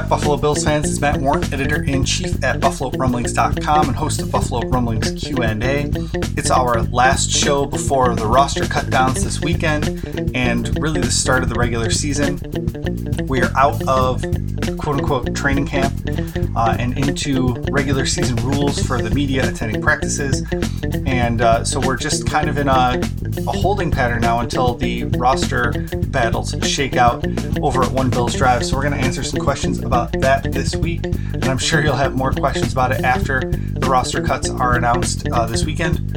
Back, Buffalo Bills fans. It's Matt Warren, editor-in-chief at BuffaloRumblings.com and host of Buffalo Rumblings Q&A. It's our last show before the roster cutdowns this weekend and really the start of the regular season. We are out of quote-unquote training camp uh, and into regular season rules for the media attending practices. And uh, so we're just kind of in a, a holding pattern now until the roster battles shake out over at One Bills Drive. So we're going to answer some questions about that this week, and I'm sure you'll have more questions about it after the roster cuts are announced uh, this weekend.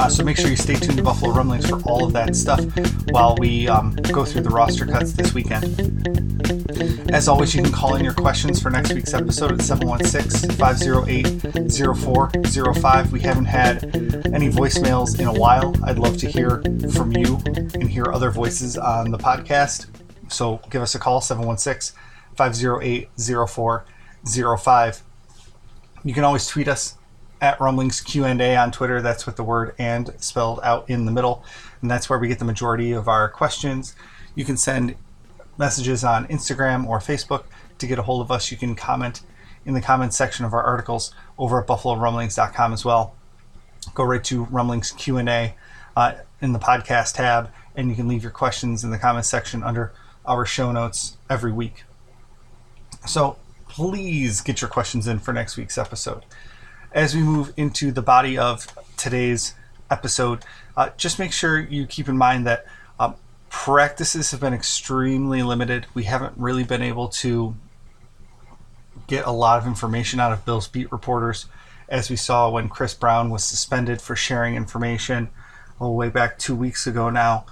Uh, so make sure you stay tuned to Buffalo Rumblings for all of that stuff while we um, go through the roster cuts this weekend. As always, you can call in your questions for next week's episode at 716 508 0405. We haven't had any voicemails in a while. I'd love to hear from you and hear other voices on the podcast. So give us a call, 716 508 0405. You can always tweet us at Rumblings Q&A on Twitter. That's with the word and spelled out in the middle. And that's where we get the majority of our questions. You can send messages on Instagram or Facebook to get a hold of us. You can comment in the comments section of our articles over at buffalorumblings.com as well. Go right to Rumblings Q&A uh, in the podcast tab, and you can leave your questions in the comments section under our show notes every week. So please get your questions in for next week's episode. As we move into the body of today's episode, uh, just make sure you keep in mind that practices have been extremely limited. We haven't really been able to get a lot of information out of Bill's beat reporters, as we saw when Chris Brown was suspended for sharing information all the way back two weeks ago now.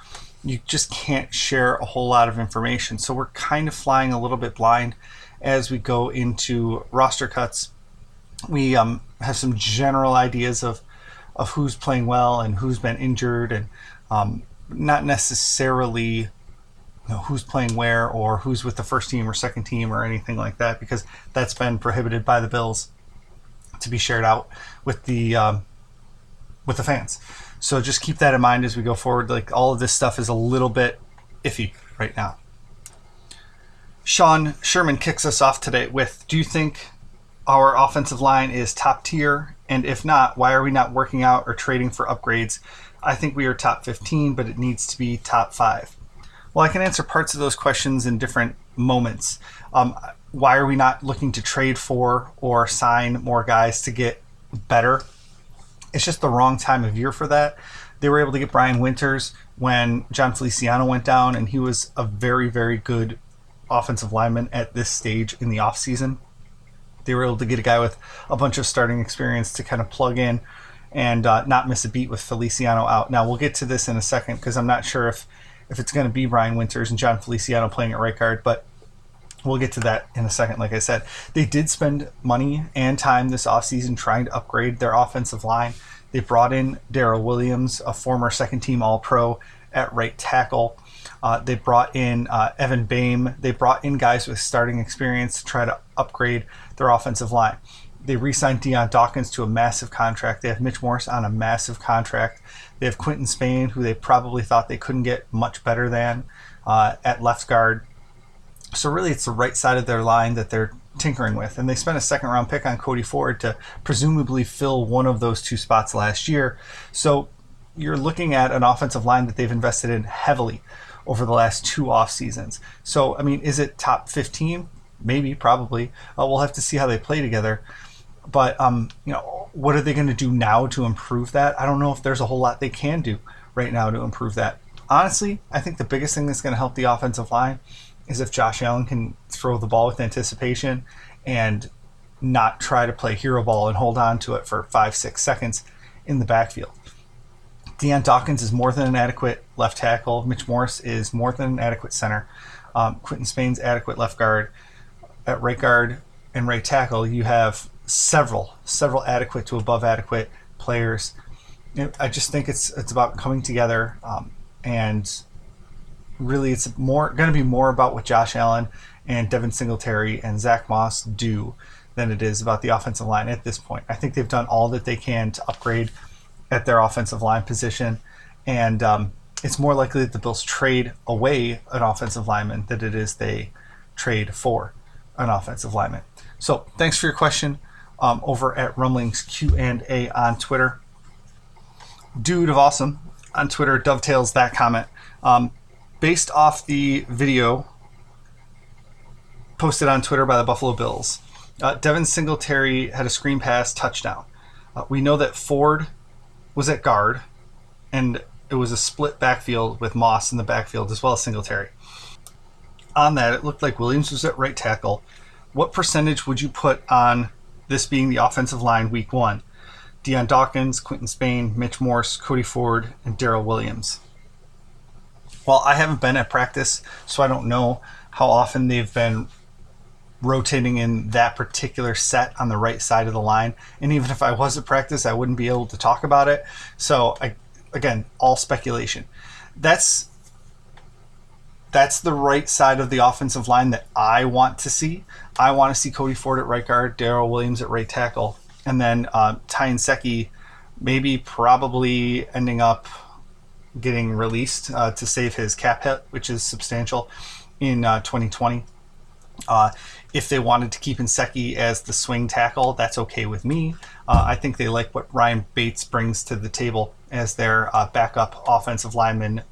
You just can't share a whole lot of information. So we're kind of flying a little bit blind as we go into roster cuts. We um, have some general ideas of, of who's playing well and who's been injured and um, not necessarily you know, who's playing where or who's with the first team or second team or anything like that because that's been prohibited by the Bills to be shared out with the um, with the fans. So just keep that in mind as we go forward. Like all of this stuff is a little bit iffy right now. Sean Sherman kicks us off today with Do you think our offensive line is top tier? And if not, why are we not working out or trading for upgrades I think we are top 15, but it needs to be top five. Well, I can answer parts of those questions in different moments. Um, why are we not looking to trade for or sign more guys to get better? It's just the wrong time of year for that. They were able to get Brian Winters when Jon Feliciano went down, and he was a very, very good offensive lineman at this stage in the offseason. They were able to get a guy with a bunch of starting experience to kind of plug in and uh, not miss a beat with Feliciano out. Now we'll get to this in a second because I'm not sure if if it's going to be Brian Winters and Jon Feliciano playing at right guard, but we'll get to that in a second. Like I said, they did spend money and time this offseason trying to upgrade their offensive line. They brought in Daryl Williams, a former second team All Pro at right tackle. Uh, they brought in uh, Evan Boehm. They brought in guys with starting experience to try to upgrade their offensive line they re-signed Dion Dawkins to a massive contract. They have Mitch Morse on a massive contract. They have Quinton Spain, who they probably thought they couldn't get much better than uh, at left guard. So really, it's the right side of their line that they're tinkering with, and they spent a second round pick on Cody Ford to presumably fill one of those two spots last year. So you're looking at an offensive line that they've invested in heavily over the last two off seasons. So I mean, is it top 15? Maybe, probably. Uh, we'll have to see how they play together. But um, you know, what are they going to do now to improve that? I don't know if there's a whole lot they can do right now to improve that. Honestly, I think the biggest thing that's going to help the offensive line is if Josh Allen can throw the ball with anticipation and not try to play hero ball and hold on to it for five, six seconds in the backfield. Dion Dawkins is more than an adequate left tackle. Mitch Morse is more than an adequate center. Um, Quinton Spain's adequate left guard. At right guard and right tackle, you have several, several adequate to above adequate players. I just think it's it's about coming together, um, and really, it's more going to be more about what Josh Allen and Devin Singletary and Zach Moss do than it is about the offensive line at this point. I think they've done all that they can to upgrade at their offensive line position, and um, it's more likely that the Bills trade away an offensive lineman than it is they trade for an offensive lineman. So, thanks for your question um, over at Rumblings Q and A on Twitter. Dude of awesome on Twitter dovetails that comment. Um, based off the video posted on Twitter by the Buffalo Bills, uh, Devin Singletary had a screen pass touchdown. Uh, we know that Ford was at guard, and it was a split backfield with Moss in the backfield as well as Singletary. On that, it looked like Williams was at right tackle. What percentage would you put on this being the offensive line week one? Dion Dawkins, Quinton Spain, Mitch Morse, Cody Ford, and Daryl Williams. Well, I haven't been at practice, so I don't know how often they've been rotating in that particular set on the right side of the line. And even if I was at practice, I wouldn't be able to talk about it. So I, again, all speculation. That's that's the right side of the offensive line that I want to see. I want to see Cody Ford at right guard, Daryl Williams at right tackle, and then uh, Ty Nsekhe maybe probably ending up getting released uh, to save his cap hit, which is substantial in uh, 2020. Uh, if they wanted to keep Nsekhe as the swing tackle, that's okay with me. Uh, I think they like what Ryan Bates brings to the table as their uh, backup offensive lineman.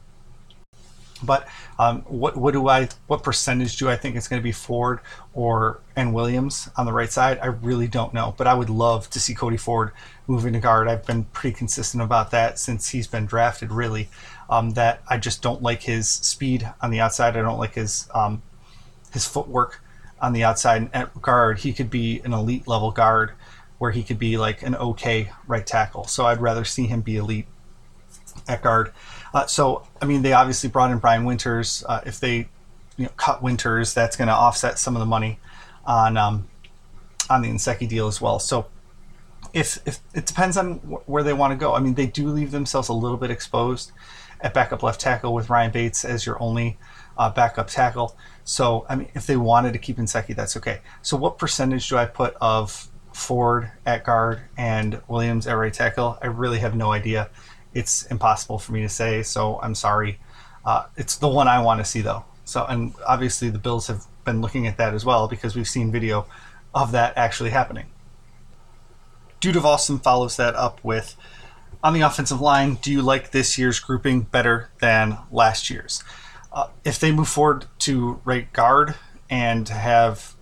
But um, what what do I what percentage do I think it's going to be Ford or and Williams on the right side? I really don't know, but I would love to see Cody Ford moving to guard. I've been pretty consistent about that since he's been drafted. Really, um, that I just don't like his speed on the outside. I don't like his um, his footwork on the outside at guard, he could be an elite level guard where he could be like an okay right tackle. So I'd rather see him be elite at guard. Uh, so I mean, they obviously brought in Brian Winters. Uh, if they you know, cut Winters, that's going to offset some of the money on um, on the Nsekhe deal as well. So if if it depends on wh- where they want to go. I mean, they do leave themselves a little bit exposed at backup left tackle with Ryan Bates as your only uh, backup tackle. So, I mean, if they wanted to keep Nsekhe, that's okay. So, what percentage do I put of Ford at guard and Williams at right tackle? I really have no idea. It's impossible for me to say, so I'm sorry. Uh, it's the one I want to see, though. So, and obviously, the Bills have been looking at that as well because we've seen video of that actually happening. Dude of Awesome follows that up with on the offensive line, do you like this year's grouping better than last year's? Uh, if they move Ford to right guard and have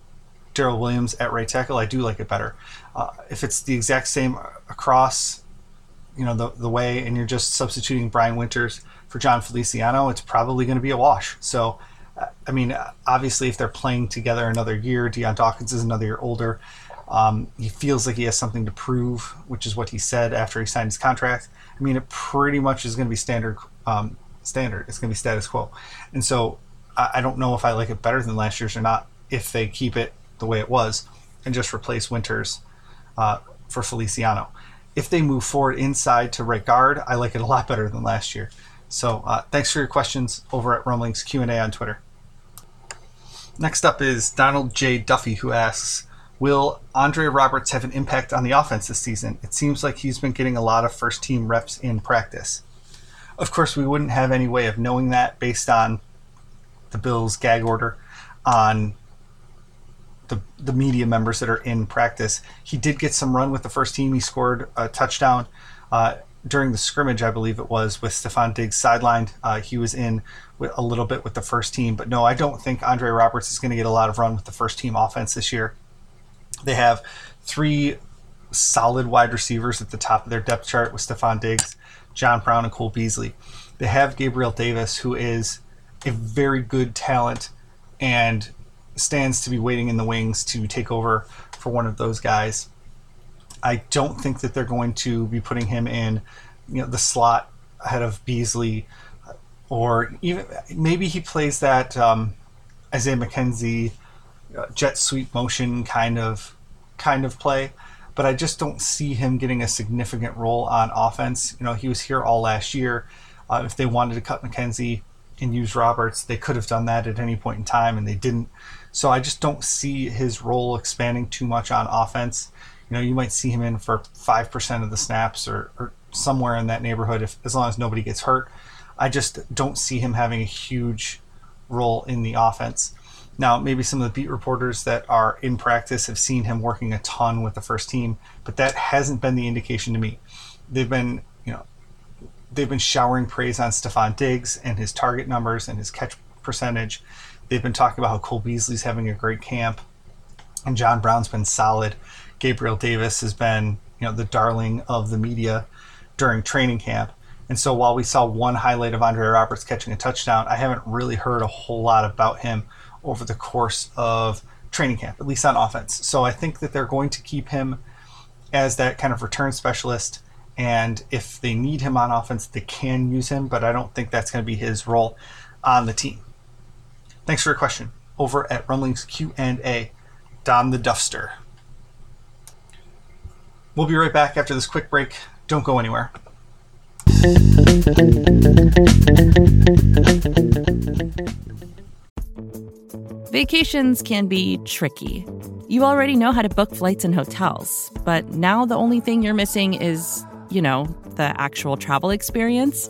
Daryl Williams at right tackle, I do like it better. Uh, if it's the exact same across, you know, the, the way, and you're just substituting Brian Winters for Jon Feliciano, it's probably going to be a wash. So, I mean, obviously, if they're playing together another year, Dion Dawkins is another year older. Um, he feels like he has something to prove, which is what he said after he signed his contract. I mean, it pretty much is going to be standard um, standard. It's going to be status quo. And so I, I don't know if I like it better than last year's or not if they keep it the way it was and just replace Winters uh, for Feliciano. If they move Ford inside to right guard, I like it a lot better than last year. So uh, thanks for your questions over at Rumblings Q&A on Twitter. Next up is Donald J. Duffy who asks, Will Andre Roberts have an impact on the offense this season? It seems like he's been getting a lot of first team reps in practice. Of course, we wouldn't have any way of knowing that based on the Bills' gag order on the the media members that are in practice. He did get some run with the first team. He scored a touchdown uh, during the scrimmage, I believe it was, with Stefon Diggs sidelined. Uh, he was in a little bit with the first team, but no, I don't think Andre Roberts is going to get a lot of run with the first team offense this year. They have three solid wide receivers at the top of their depth chart with Stefon Diggs, John Brown and Cole Beasley. They have Gabriel Davis, who is a very good talent and stands to be waiting in the wings to take over for one of those guys. I don't think that they're going to be putting him in, you know, the slot ahead of Beasley, or even maybe he plays that um, Isaiah McKenzie uh, jet sweep motion kind of kind of play. But I just don't see him getting a significant role on offense. You know, he was here all last year. Uh, if they wanted to cut McKenzie and use Roberts, they could have done that at any point in time, and they didn't. So I just don't see his role expanding too much on offense. You know, you might see him in for five percent of the snaps or, or somewhere in that neighborhood, if as long as nobody gets hurt. I just don't see him having a huge role in the offense. Now, maybe some of the beat reporters that are in practice have seen him working a ton with the first team, but that hasn't been the indication to me. They've been, you know, they've been showering praise on Stefon Diggs and his target numbers and his catch percentage. They've been talking about how Cole Beasley's having a great camp, and John Brown's been solid. Gabriel Davis has been, you know, the darling of the media during training camp. And so while we saw one highlight of Andre Roberts catching a touchdown, I haven't really heard a whole lot about him over the course of training camp, at least on offense. So I think that they're going to keep him as that kind of return specialist. And if they need him on offense, they can use him, but I don't think that's going to be his role on the team. Thanks for your question. Over at Rumblings Q&A, Don the Duffster. We'll be right back after this quick break. Don't go anywhere. Vacations can be tricky. You already know how to book flights and hotels, but now the only thing you're missing is, you know, the actual travel experience.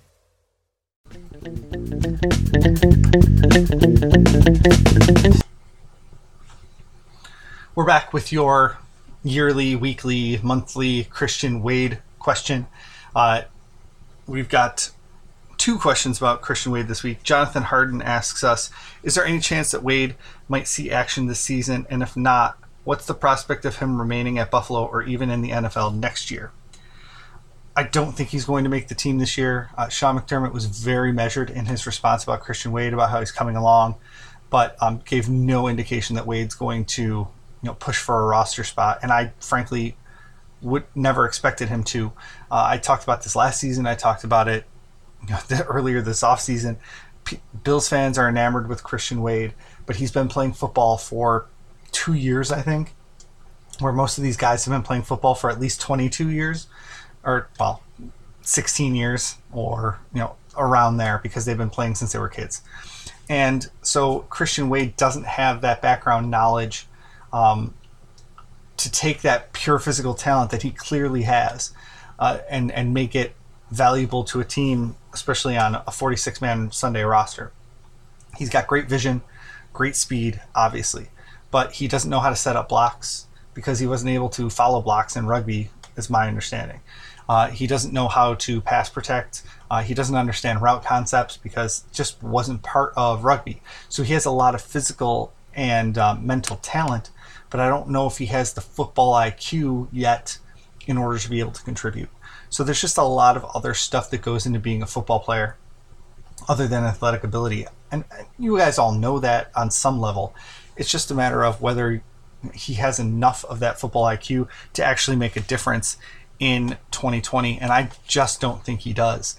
We're back with your yearly, weekly, monthly Christian Wade question. Uh, we've got two questions about Christian Wade this week. Jonathan Harden asks us Is there any chance that Wade might see action this season? And if not, what's the prospect of him remaining at Buffalo or even in the NFL next year? I don't think he's going to make the team this year. Uh, Sean McDermott was very measured in his response about Christian Wade, about how he's coming along, but um, gave no indication that Wade's going to you know push for a roster spot. And I frankly would never expected him to. Uh, I talked about this last season. I talked about it you know, earlier this offseason. P- Bills fans are enamored with Christian Wade, but he's been playing football for two years, I think, where most of these guys have been playing football for at least 22 years, or, well, 16 years, or, you know, around there because they've been playing since they were kids. And so Christian Wade doesn't have that background knowledge um, to take that pure physical talent that he clearly has uh, and, and make it valuable to a team, especially on a 46 man Sunday roster. He's got great vision, great speed, obviously, but he doesn't know how to set up blocks because he wasn't able to follow blocks in rugby, is my understanding. Uh, he doesn't know how to pass protect. Uh, he doesn't understand route concepts because just wasn't part of rugby. So he has a lot of physical and um, mental talent, but I don't know if he has the football IQ yet in order to be able to contribute. So there's just a lot of other stuff that goes into being a football player other than athletic ability. And you guys all know that on some level. It's just a matter of whether he has enough of that football IQ to actually make a difference in 2020. And I just don't think he does.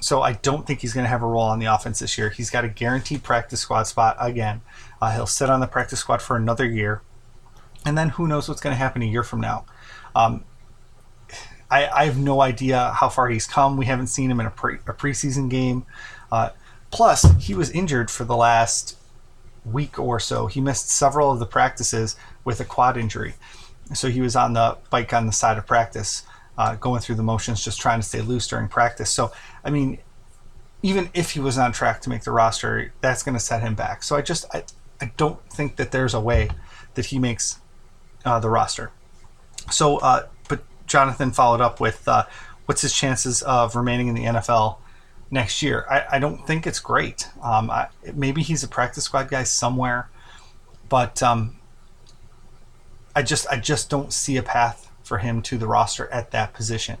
So I don't think he's going to have a role on the offense this year. He's got a guaranteed practice squad spot again. Uh, he'll sit on the practice squad for another year. And then who knows what's going to happen a year from now. Um, I, I, have no idea how far he's come. We haven't seen him in a, pre, a preseason game. Uh, plus, he was injured for the last week or so. He missed several of the practices with a quad injury. So he was on the bike on the side of practice, uh, going through the motions, just trying to stay loose during practice. So, I mean, even if he was on track to make the roster, that's going to set him back. So I just, I, I don't think that there's a way that he makes uh, the roster. So, uh, but Jonathan followed up with uh, what's his chances of remaining in the NFL next year? I, I don't think it's great. Um, I, maybe he's a practice squad guy somewhere, but um, I just I just don't see a path for him to the roster at that position.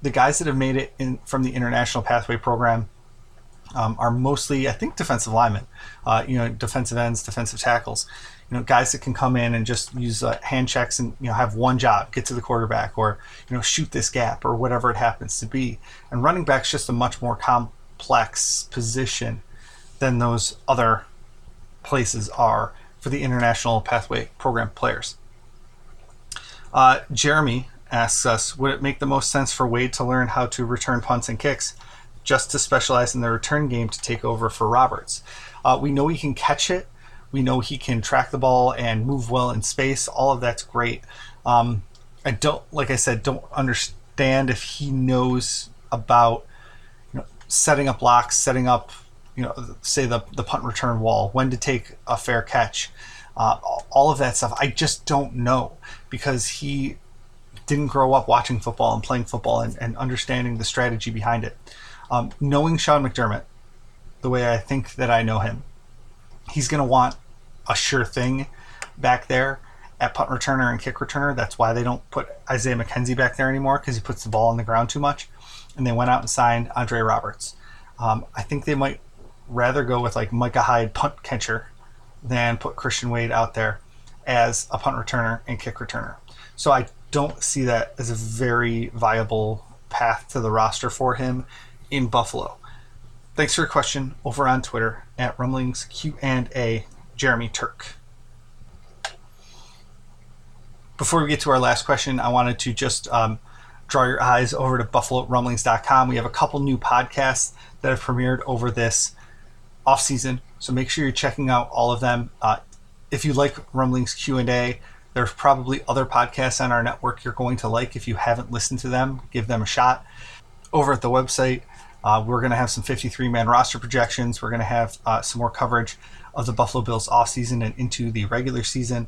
The guys that have made it in from the international pathway program um, are mostly, I think, defensive linemen. Uh, you know, defensive ends, defensive tackles. You know, guys that can come in and just use uh, hand checks and you know have one job: get to the quarterback, or you know, shoot this gap, or whatever it happens to be. And running back's just a much more complex position than those other places are for the international pathway program players. Uh, Jeremy asks us, would it make the most sense for Wade to learn how to return punts and kicks, just to specialize in the return game to take over for Roberts? Uh, we know he can catch it. We know he can track the ball and move well in space. All of that's great. Um, I don't, like I said, don't understand if he knows about you know, setting up blocks, setting up, you know, say the the punt return wall, when to take a fair catch, uh, all of that stuff. I just don't know because he didn't grow up watching football and playing football and, and understanding the strategy behind it. Um, knowing Sean McDermott, the way I think that I know him, he's going to want a sure thing back there at punt returner and kick returner. That's why they don't put Isaiah McKenzie back there anymore because he puts the ball on the ground too much. And they went out and signed Andre Roberts. Um, I think they might rather go with like Micah Hyde punt catcher than put Christian Wade out there as a punt returner and kick returner. So I don't see that as a very viable path to the roster for him in Buffalo. Thanks for your question over on Twitter at Rumblings Q and A, Jeremy Turk. Before we get to our last question, I wanted to just um, draw your eyes over to BuffaloRumblings.com. We have a couple new podcasts that have premiered over this off season, so make sure you're checking out all of them. Uh, if you like Rumblings Q&A, there's probably other podcasts on our network you're going to like. If you haven't listened to them, give them a shot. Over at the website, uh, we're going to have some 53 man roster projections. We're going to have uh, some more coverage of the Buffalo Bills offseason and into the regular season.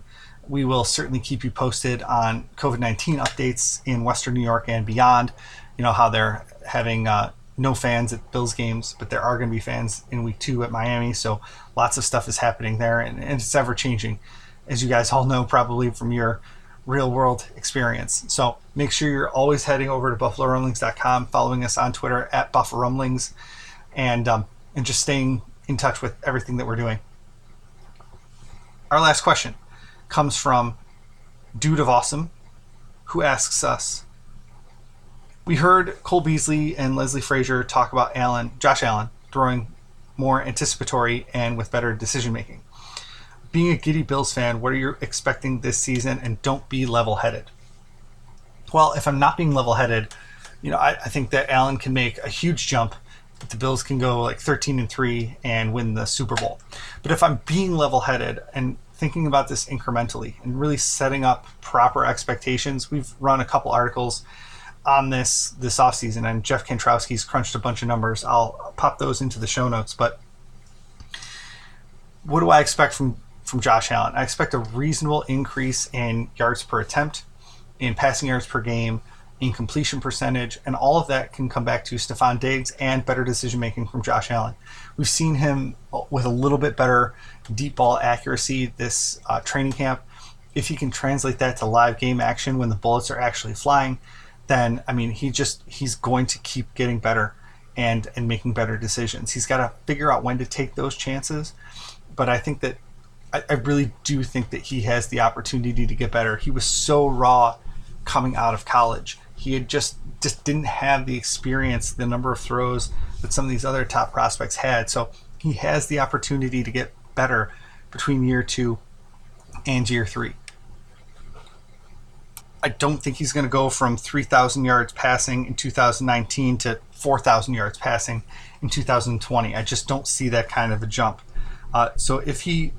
We will certainly keep you posted on COVID 19 updates in Western New York and beyond. You know, how they're having uh, no fans at Bills games, but there are going to be fans in week two at Miami. So lots of stuff is happening there, and, and it's ever changing, as you guys all know probably from your real world experience. So make sure you're always heading over to BuffaloRumblings.com, following us on Twitter at BuffRumblings, and um, and just staying in touch with everything that we're doing. Our last question comes from Dude of Awesome, who asks us we heard Cole Beasley and Leslie Frazier talk about Allen, Josh Allen, throwing more anticipatory and with better decision making. Being a giddy Bills fan, what are you expecting this season? And don't be level headed. Well, if I'm not being level headed, you know, I, I, think that Allen can make a huge jump. The Bills can go like 13 and 3 and win the Super Bowl. But if I'm being level headed and thinking about this incrementally and really setting up proper expectations, we've run a couple articles on this this offseason, and Jeff Kantrowski's crunched a bunch of numbers. I'll pop those into the show notes. But what do I expect from from Josh Allen? I expect a reasonable increase in yards per attempt, in passing yards per game, in completion percentage, and all of that can come back to Stefon Diggs and better decision making from Josh Allen. We've seen him with a little bit better deep ball accuracy this uh, training camp. If he can translate that to live game action when the bullets are actually flying, then I mean he just he's going to keep getting better and and making better decisions. He's got to figure out when to take those chances. But I think that I, I really do think that he has the opportunity to get better. He was so raw coming out of college. He had just just didn't have the experience, the number of throws that some of these other top prospects had. So he has the opportunity to get better between year two and year three. I don't think he's going to go from 3,000 yards passing in 2019 to 4,000 yards passing in 2020. I just don't see that kind of a jump. Uh, so if he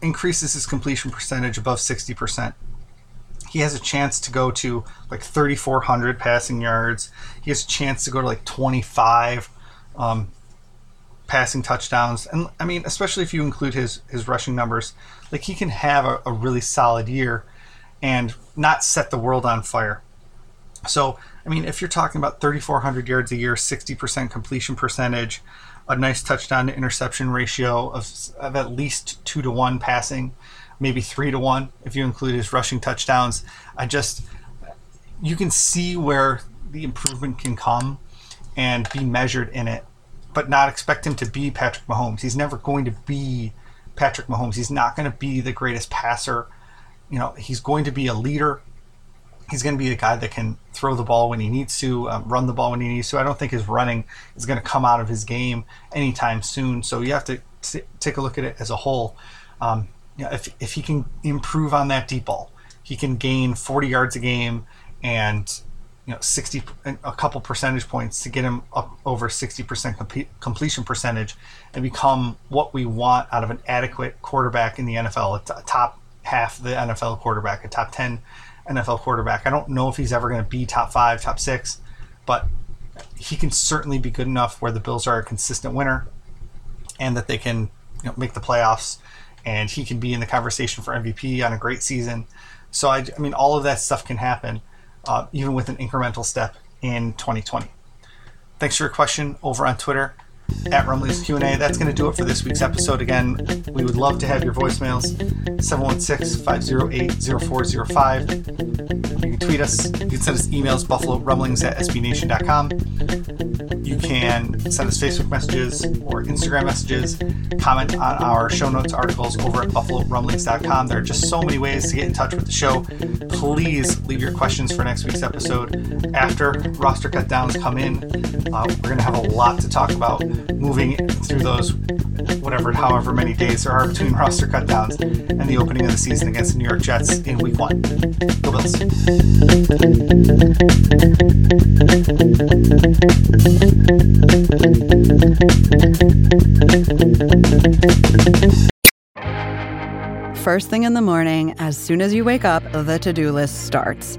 increases his completion percentage above 60%, he has a chance to go to like 3,400 passing yards. He has a chance to go to like 25 um, passing touchdowns. And I mean, especially if you include his, his rushing numbers, like he can have a, a really solid year and not set the world on fire. So, I mean, if you're talking about 3,400 yards a year, 60% completion percentage, a nice touchdown to interception ratio of, of at least two to one passing, maybe three to one if you include his rushing touchdowns. I just, you can see where the improvement can come and be measured in it, but not expect him to be Patrick Mahomes. He's never going to be Patrick Mahomes. He's not going to be the greatest passer. You know, he's going to be a leader. He's going to be a guy that can throw the ball when he needs to, um, run the ball when he needs to. I don't think his running is going to come out of his game anytime soon. So you have to t- take a look at it as a whole. Um, you know, if, if he can improve on that deep ball, he can gain 40 yards a game and you know 60 a couple percentage points to get him up over 60% com- completion percentage and become what we want out of an adequate quarterback in the NFL a top half the NFL quarterback a top 10 NFL quarterback. I don't know if he's ever going to be top 5 top 6 but he can certainly be good enough where the Bills are a consistent winner and that they can you know, make the playoffs and he can be in the conversation for MVP on a great season. So I, I mean all of that stuff can happen uh, even with an incremental step in 2020. Thanks for your question over on Twitter at Rumblings Q&A. That's going to do it for this week's episode. Again, we would love to have your voicemails, 716-508-0405. You can tweet us. You can send us emails, buffalo rumblings at sbnation.com. You can send us Facebook messages or Instagram messages, comment on our show notes articles over at buffalorumblings.com. There are just so many ways to get in touch with the show. Please leave your questions for next week's episode. After roster cut downs come in, uh, we're going to have a lot to talk about moving through those whatever, however many days there are between roster cut downs and the opening of the season against the New York Jets in week one. Go Bills. First thing in the morning, as soon as you wake up, the to do list starts.